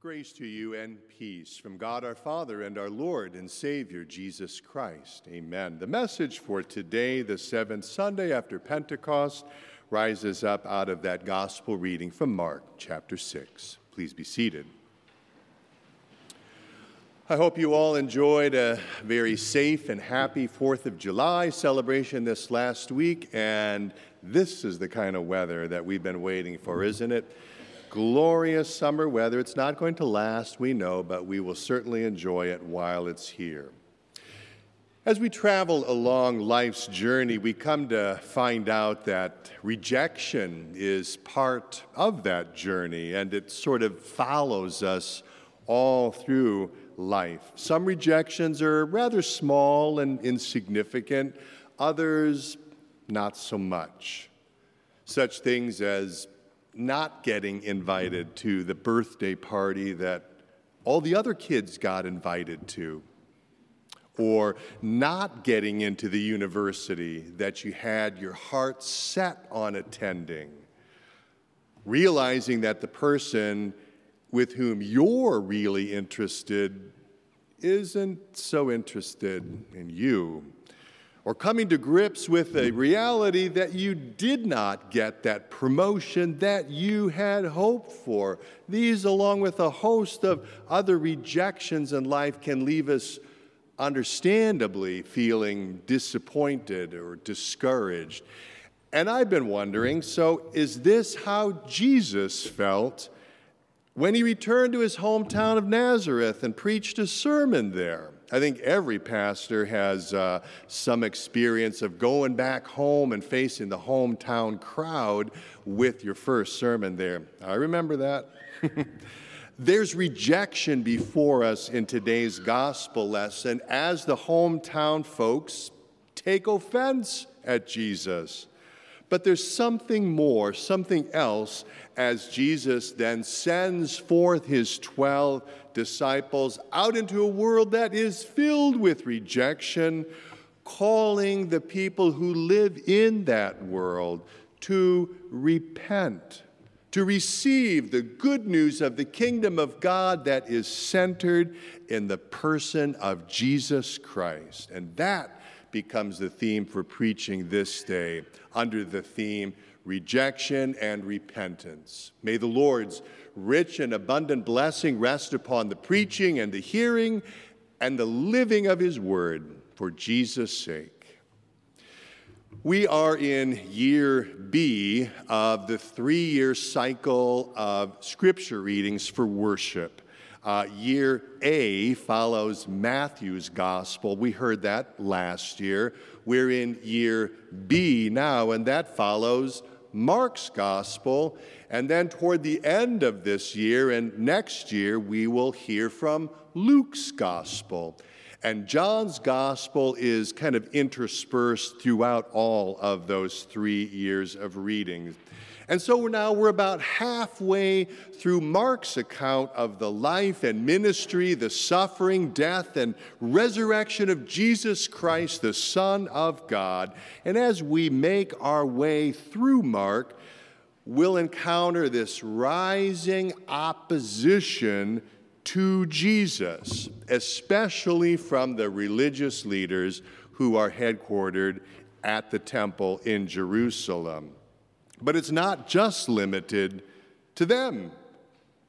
Grace to you and peace from God our Father and our Lord and Savior Jesus Christ. Amen. The message for today, the seventh Sunday after Pentecost, rises up out of that gospel reading from Mark chapter 6. Please be seated. I hope you all enjoyed a very safe and happy 4th of July celebration this last week, and this is the kind of weather that we've been waiting for, isn't it? Glorious summer weather. It's not going to last, we know, but we will certainly enjoy it while it's here. As we travel along life's journey, we come to find out that rejection is part of that journey and it sort of follows us all through life. Some rejections are rather small and insignificant, others not so much. Such things as not getting invited to the birthday party that all the other kids got invited to, or not getting into the university that you had your heart set on attending, realizing that the person with whom you're really interested isn't so interested in you or coming to grips with a reality that you did not get that promotion that you had hoped for. These, along with a host of other rejections in life, can leave us understandably feeling disappointed or discouraged. And I've been wondering so, is this how Jesus felt when he returned to his hometown of Nazareth and preached a sermon there? I think every pastor has uh, some experience of going back home and facing the hometown crowd with your first sermon there. I remember that. There's rejection before us in today's gospel lesson as the hometown folks take offense at Jesus. But there's something more, something else, as Jesus then sends forth his 12 disciples out into a world that is filled with rejection, calling the people who live in that world to repent, to receive the good news of the kingdom of God that is centered in the person of Jesus Christ. And that becomes the theme for preaching this day under the theme rejection and repentance. May the Lord's rich and abundant blessing rest upon the preaching and the hearing and the living of his word for Jesus' sake. We are in year B of the three year cycle of scripture readings for worship. Uh, year A follows Matthew's gospel. We heard that last year. We're in year B now, and that follows Mark's gospel. And then toward the end of this year and next year, we will hear from Luke's gospel. And John's gospel is kind of interspersed throughout all of those three years of reading. And so now we're about halfway through Mark's account of the life and ministry, the suffering, death, and resurrection of Jesus Christ, the Son of God. And as we make our way through Mark, we'll encounter this rising opposition to Jesus, especially from the religious leaders who are headquartered at the temple in Jerusalem. But it's not just limited to them,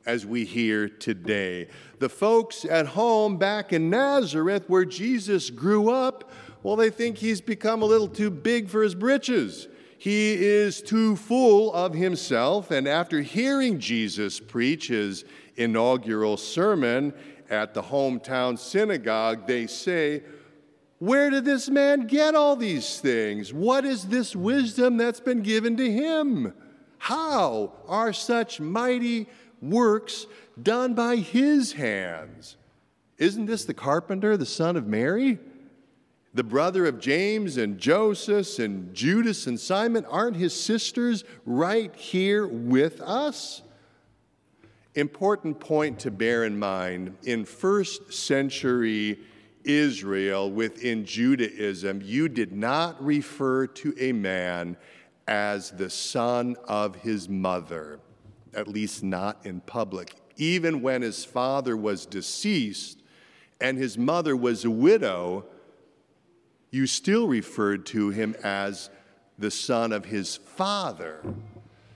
as we hear today. The folks at home back in Nazareth, where Jesus grew up, well, they think he's become a little too big for his britches. He is too full of himself. And after hearing Jesus preach his inaugural sermon at the hometown synagogue, they say, where did this man get all these things? What is this wisdom that's been given to him? How are such mighty works done by his hands? Isn't this the carpenter, the son of Mary? The brother of James and Joseph and Judas and Simon, aren't his sisters right here with us? Important point to bear in mind in first century Israel within Judaism, you did not refer to a man as the son of his mother. at least not in public. Even when his father was deceased and his mother was a widow, you still referred to him as the son of his father.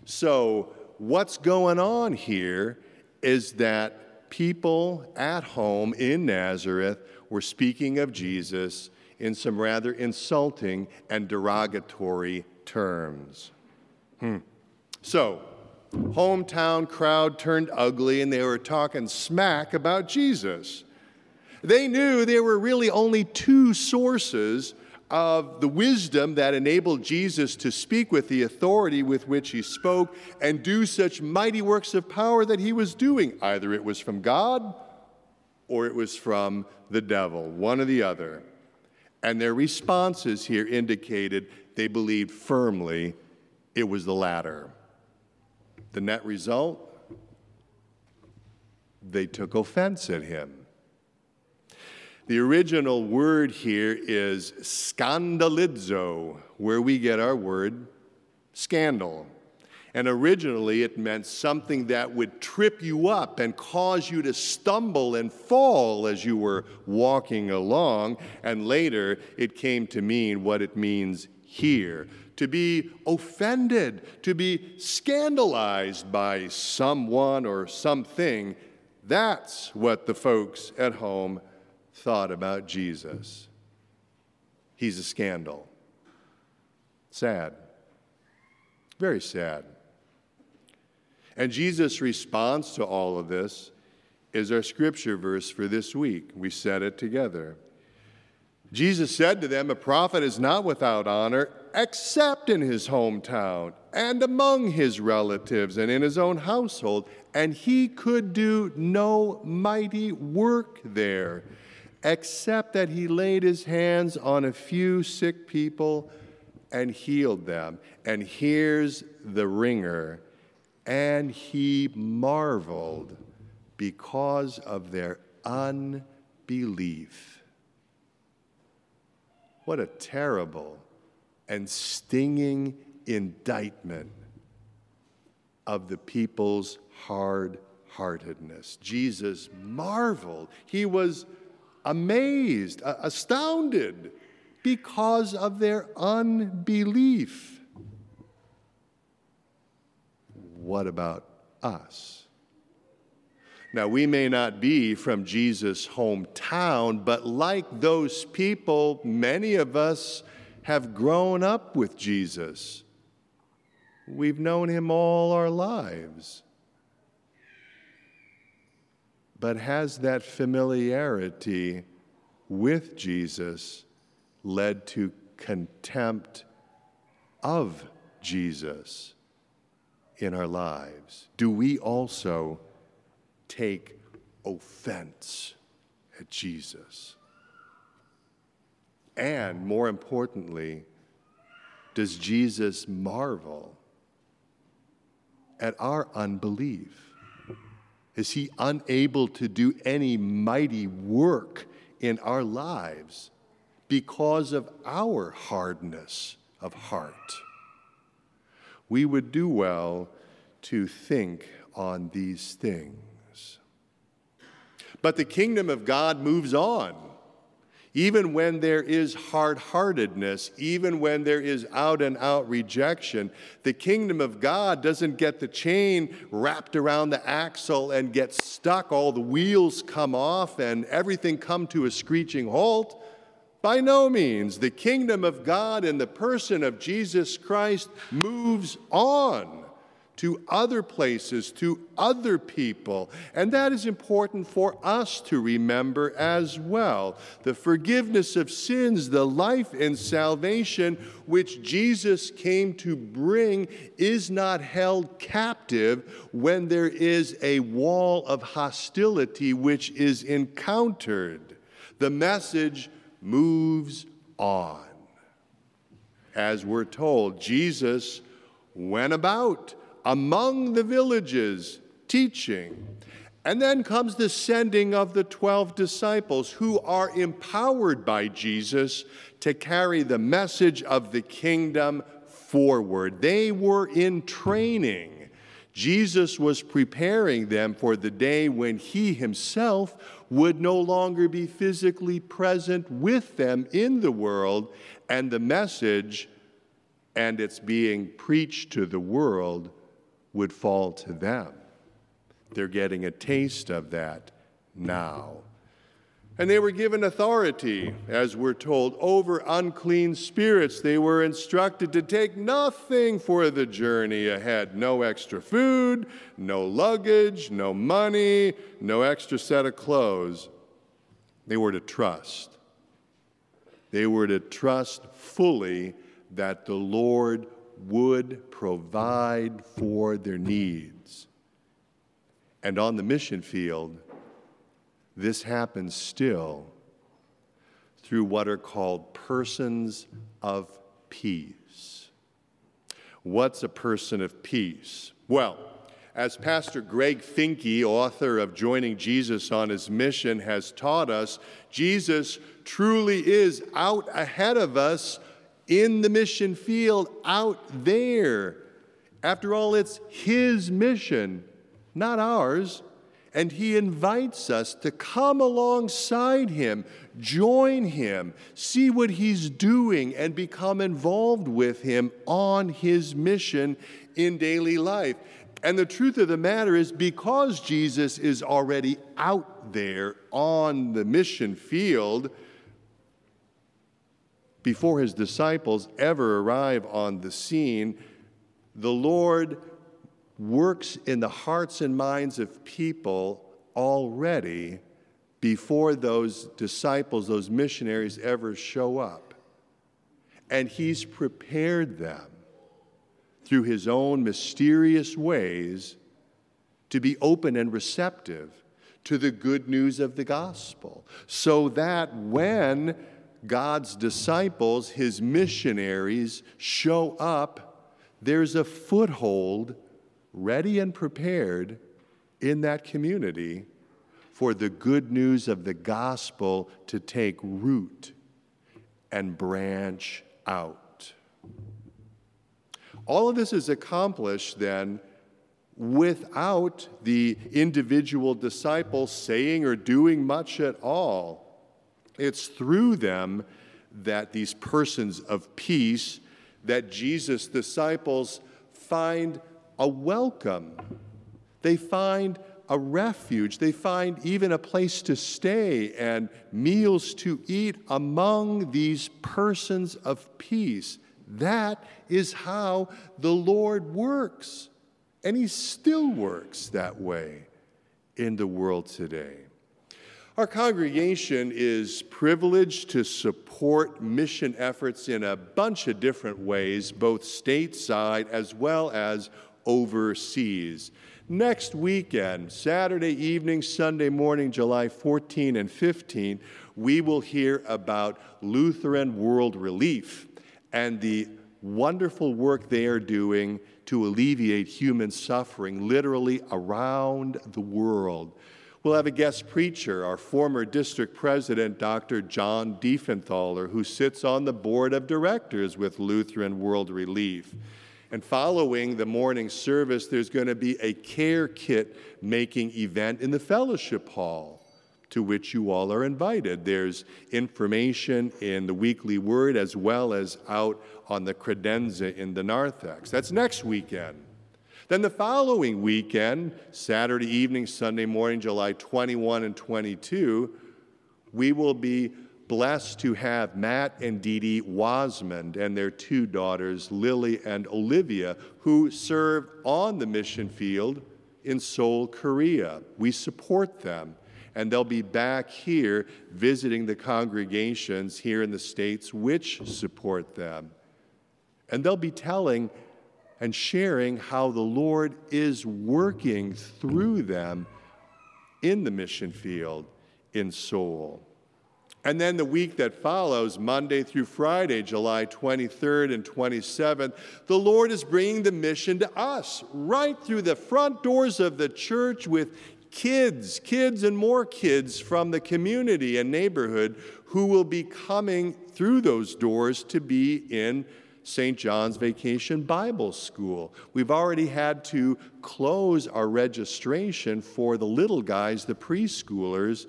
So, what's going on here is that people at home in Nazareth were speaking of Jesus in some rather insulting and derogatory terms. Hmm. So, hometown crowd turned ugly and they were talking smack about Jesus. They knew there were really only two sources of the wisdom that enabled Jesus to speak with the authority with which he spoke and do such mighty works of power that he was doing. Either it was from God or it was from the devil, one or the other. And their responses here indicated they believed firmly it was the latter. The net result? They took offense at him. The original word here is scandalizo, where we get our word scandal. And originally it meant something that would trip you up and cause you to stumble and fall as you were walking along. And later it came to mean what it means here to be offended, to be scandalized by someone or something. That's what the folks at home thought about Jesus. He's a scandal. Sad. Very sad. And Jesus' response to all of this is our scripture verse for this week. We said it together. Jesus said to them, A prophet is not without honor except in his hometown and among his relatives and in his own household. And he could do no mighty work there except that he laid his hands on a few sick people and healed them. And here's the ringer. And he marveled because of their unbelief. What a terrible and stinging indictment of the people's hard heartedness. Jesus marveled. He was amazed, astounded because of their unbelief. What about us? Now, we may not be from Jesus' hometown, but like those people, many of us have grown up with Jesus. We've known him all our lives. But has that familiarity with Jesus led to contempt of Jesus in our lives? Do we also take offense at Jesus? And more importantly, does Jesus marvel at our unbelief? Is he unable to do any mighty work in our lives because of our hardness of heart? We would do well to think on these things. But the kingdom of God moves on. Even when there is hard heartedness, even when there is out and out rejection, the kingdom of God doesn't get the chain wrapped around the axle and get stuck, all the wheels come off and everything come to a screeching halt. By no means. The kingdom of God in the person of Jesus Christ moves on to other places, to other people. And that is important for us to remember as well. The forgiveness of sins, the life and salvation which Jesus came to bring, is not held captive when there is a wall of hostility which is encountered. The message moves on. As we're told, Jesus went about among the villages, teaching. And then comes the sending of the 12 disciples who are empowered by Jesus to carry the message of the kingdom forward. They were in training Jesus was preparing them for the day when he himself would no longer be physically present with them in the world, and the message and its being preached to the world would fall to them. They're getting a taste of that now. And they were given authority, as we're told, over unclean spirits. They were instructed to take nothing for the journey ahead no extra food, no luggage, no money, no extra set of clothes. They were to trust. They were to trust fully that the Lord would provide for their needs. And on the mission field, this happens still through what are called persons of peace. What's a person of peace? Well, as Pastor Greg Finke, author of Joining Jesus on His Mission, has taught us, Jesus truly is out ahead of us in the mission field, out there. After all, it's His mission, not ours and he invites us to come alongside him, join him, see what he's doing, and become involved with him on his mission in daily life. And the truth of the matter is, because Jesus is already out there on the mission field, before his disciples ever arrive on the scene, the Lord works in the hearts and minds of people already before those disciples, those missionaries ever show up. And he's prepared them through his own mysterious ways to be open and receptive to the good news of the gospel, so that when God's disciples, his missionaries, show up, there's a foothold ready and prepared in that community for the good news of the gospel to take root and branch out. All of this is accomplished then without the individual disciples saying or doing much at all. It's through them that these persons of peace, that Jesus' disciples find a welcome. They find a refuge. They find even a place to stay and meals to eat among these persons of peace. That is how the Lord works. And He still works that way in the world today. Our congregation is privileged to support mission efforts in a bunch of different ways, both stateside as well as overseas. Next weekend, Saturday evening, Sunday morning, July 14 and 15, we will hear about Lutheran World Relief and the wonderful work they are doing to alleviate human suffering literally around the world. We'll have a guest preacher, our former district president, Dr. John Diefenthaler, who sits on the board of directors with Lutheran World Relief. And following the morning service, there's going to be a care kit making event in the fellowship hall to which you all are invited. There's information in the weekly word as well as out on the credenza in the narthex. That's next weekend. Then the following weekend, Saturday evening, Sunday morning, July 21 and 22, we will be blessed to have Matt and Dee Dee Wasmond and their two daughters, Lily and Olivia, who serve on the mission field in Seoul, Korea. We support them, and they'll be back here visiting the congregations here in the States which support them. And they'll be telling and sharing how the Lord is working through them in the mission field in Seoul. And then the week that follows, Monday through Friday, July 23rd and 27th, the Lord is bringing the mission to us right through the front doors of the church with kids, kids, and more kids from the community and neighborhood who will be coming through those doors to be in St. John's Vacation Bible School. We've already had to close our registration for the little guys, the preschoolers.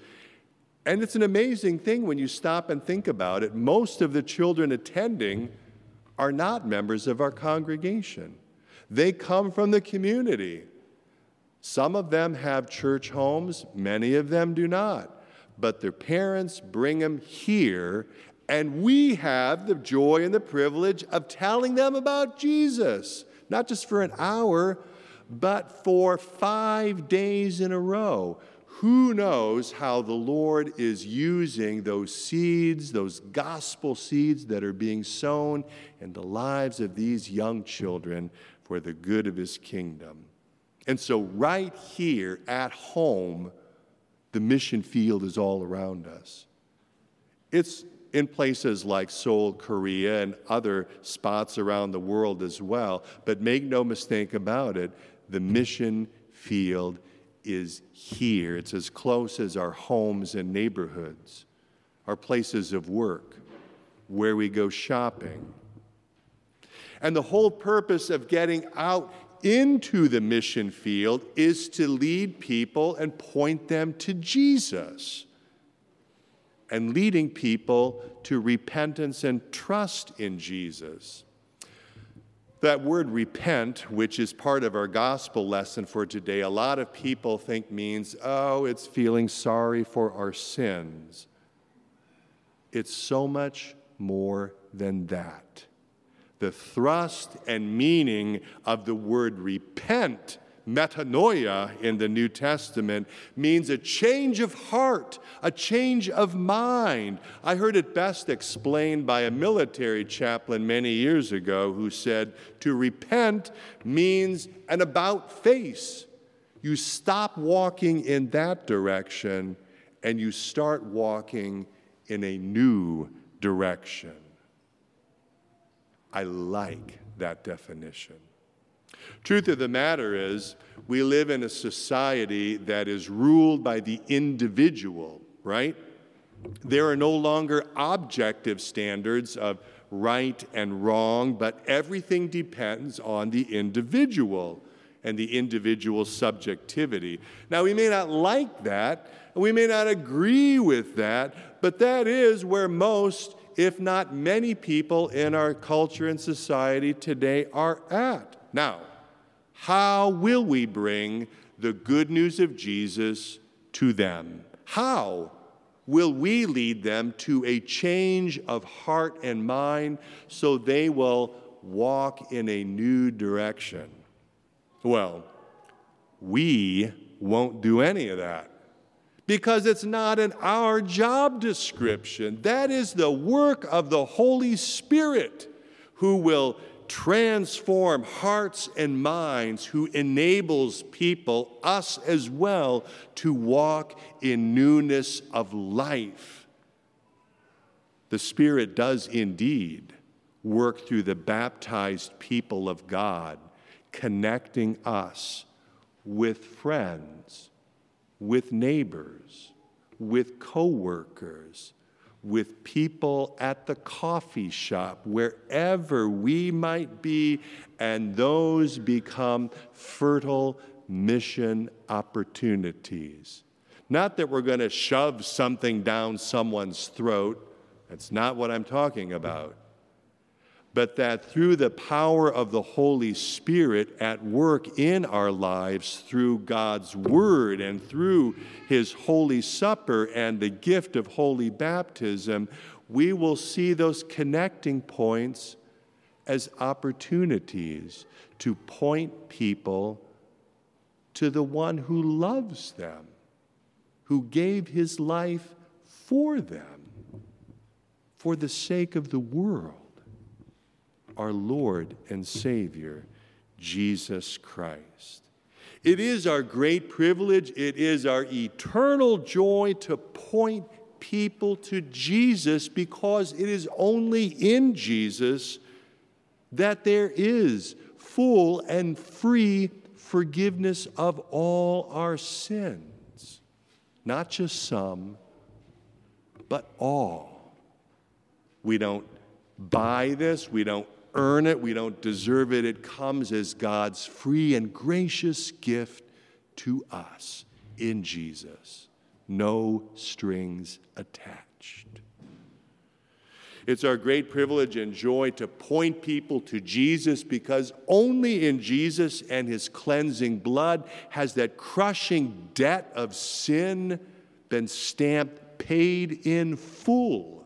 And it's an amazing thing when you stop and think about it. Most of the children attending are not members of our congregation, they come from the community. Some of them have church homes, many of them do not. But their parents bring them here, and we have the joy and the privilege of telling them about Jesus, not just for an hour, but for five days in a row. Who knows how the Lord is using those seeds, those gospel seeds that are being sown in the lives of these young children for the good of his kingdom? And so, right here at home, the mission field is all around us. It's in places like Seoul, Korea, and other spots around the world as well. But make no mistake about it, the mission field is here. It's as close as our homes and neighborhoods, our places of work, where we go shopping. And the whole purpose of getting out into the mission field is to lead people and point them to Jesus and leading people to repentance and trust in Jesus. That word repent, which is part of our gospel lesson for today, a lot of people think means, oh, it's feeling sorry for our sins. It's so much more than that the thrust and meaning of the word repent, metanoia in the New Testament, means a change of heart, a change of mind. I heard it best explained by a military chaplain many years ago who said to repent means an about face. You stop walking in that direction and you start walking in a new direction. I like that definition. Truth of the matter is, we live in a society that is ruled by the individual, right? There are no longer objective standards of right and wrong, but everything depends on the individual and the individual subjectivity. Now, we may not like that, and we may not agree with that, but that is where most if not many people in our culture and society today are at. Now, how will we bring the good news of Jesus to them? How will we lead them to a change of heart and mind so they will walk in a new direction? Well, we won't do any of that because it's not in our job description. That is the work of the Holy Spirit who will transform hearts and minds, who enables people, us as well, to walk in newness of life. The Spirit does indeed work through the baptized people of God, connecting us with friends with neighbors, with coworkers, with people at the coffee shop, wherever we might be, and those become fertile mission opportunities. Not that we're going to shove something down someone's throat. That's not what I'm talking about but that through the power of the Holy Spirit at work in our lives through God's Word and through His Holy Supper and the gift of holy baptism, we will see those connecting points as opportunities to point people to the one who loves them, who gave His life for them, for the sake of the world our Lord and Savior, Jesus Christ. It is our great privilege, it is our eternal joy to point people to Jesus because it is only in Jesus that there is full and free forgiveness of all our sins. Not just some, but all. We don't buy this, we don't earn it, we don't deserve it. It comes as God's free and gracious gift to us in Jesus. No strings attached. It's our great privilege and joy to point people to Jesus because only in Jesus and his cleansing blood has that crushing debt of sin been stamped, paid in full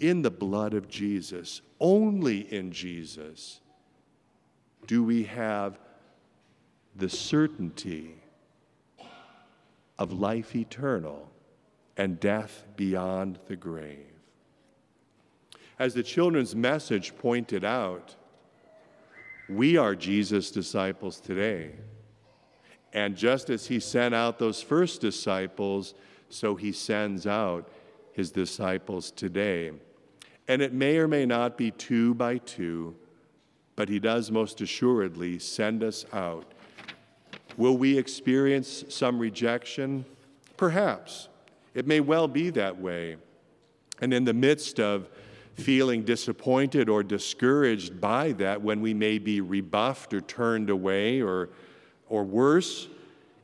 in the blood of Jesus. Only in Jesus do we have the certainty of life eternal and death beyond the grave. As the children's message pointed out, we are Jesus' disciples today. And just as he sent out those first disciples, so he sends out his disciples today. And it may or may not be two by two, but he does most assuredly send us out. Will we experience some rejection? Perhaps. It may well be that way. And in the midst of feeling disappointed or discouraged by that when we may be rebuffed or turned away or, or worse,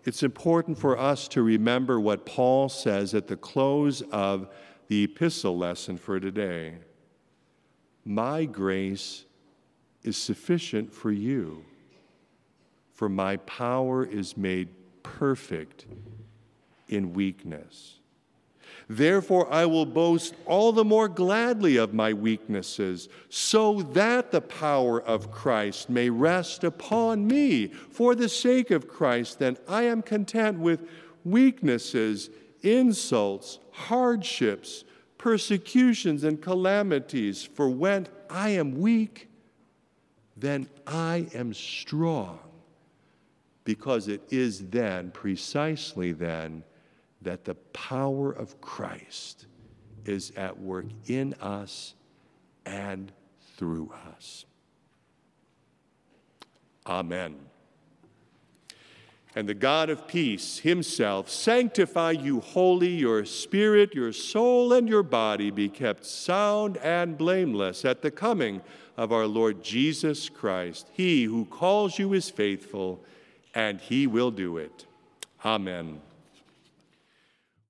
it's important for us to remember what Paul says at the close of the epistle lesson for today. My grace is sufficient for you, for my power is made perfect in weakness. Therefore, I will boast all the more gladly of my weaknesses, so that the power of Christ may rest upon me. For the sake of Christ, then, I am content with weaknesses, insults, hardships, persecutions, and calamities. For when I am weak, then I am strong, because it is then, precisely then, that the power of Christ is at work in us and through us. Amen. And the God of peace himself sanctify you wholly, your spirit, your soul, and your body be kept sound and blameless at the coming of our Lord Jesus Christ. He who calls you is faithful, and he will do it. Amen.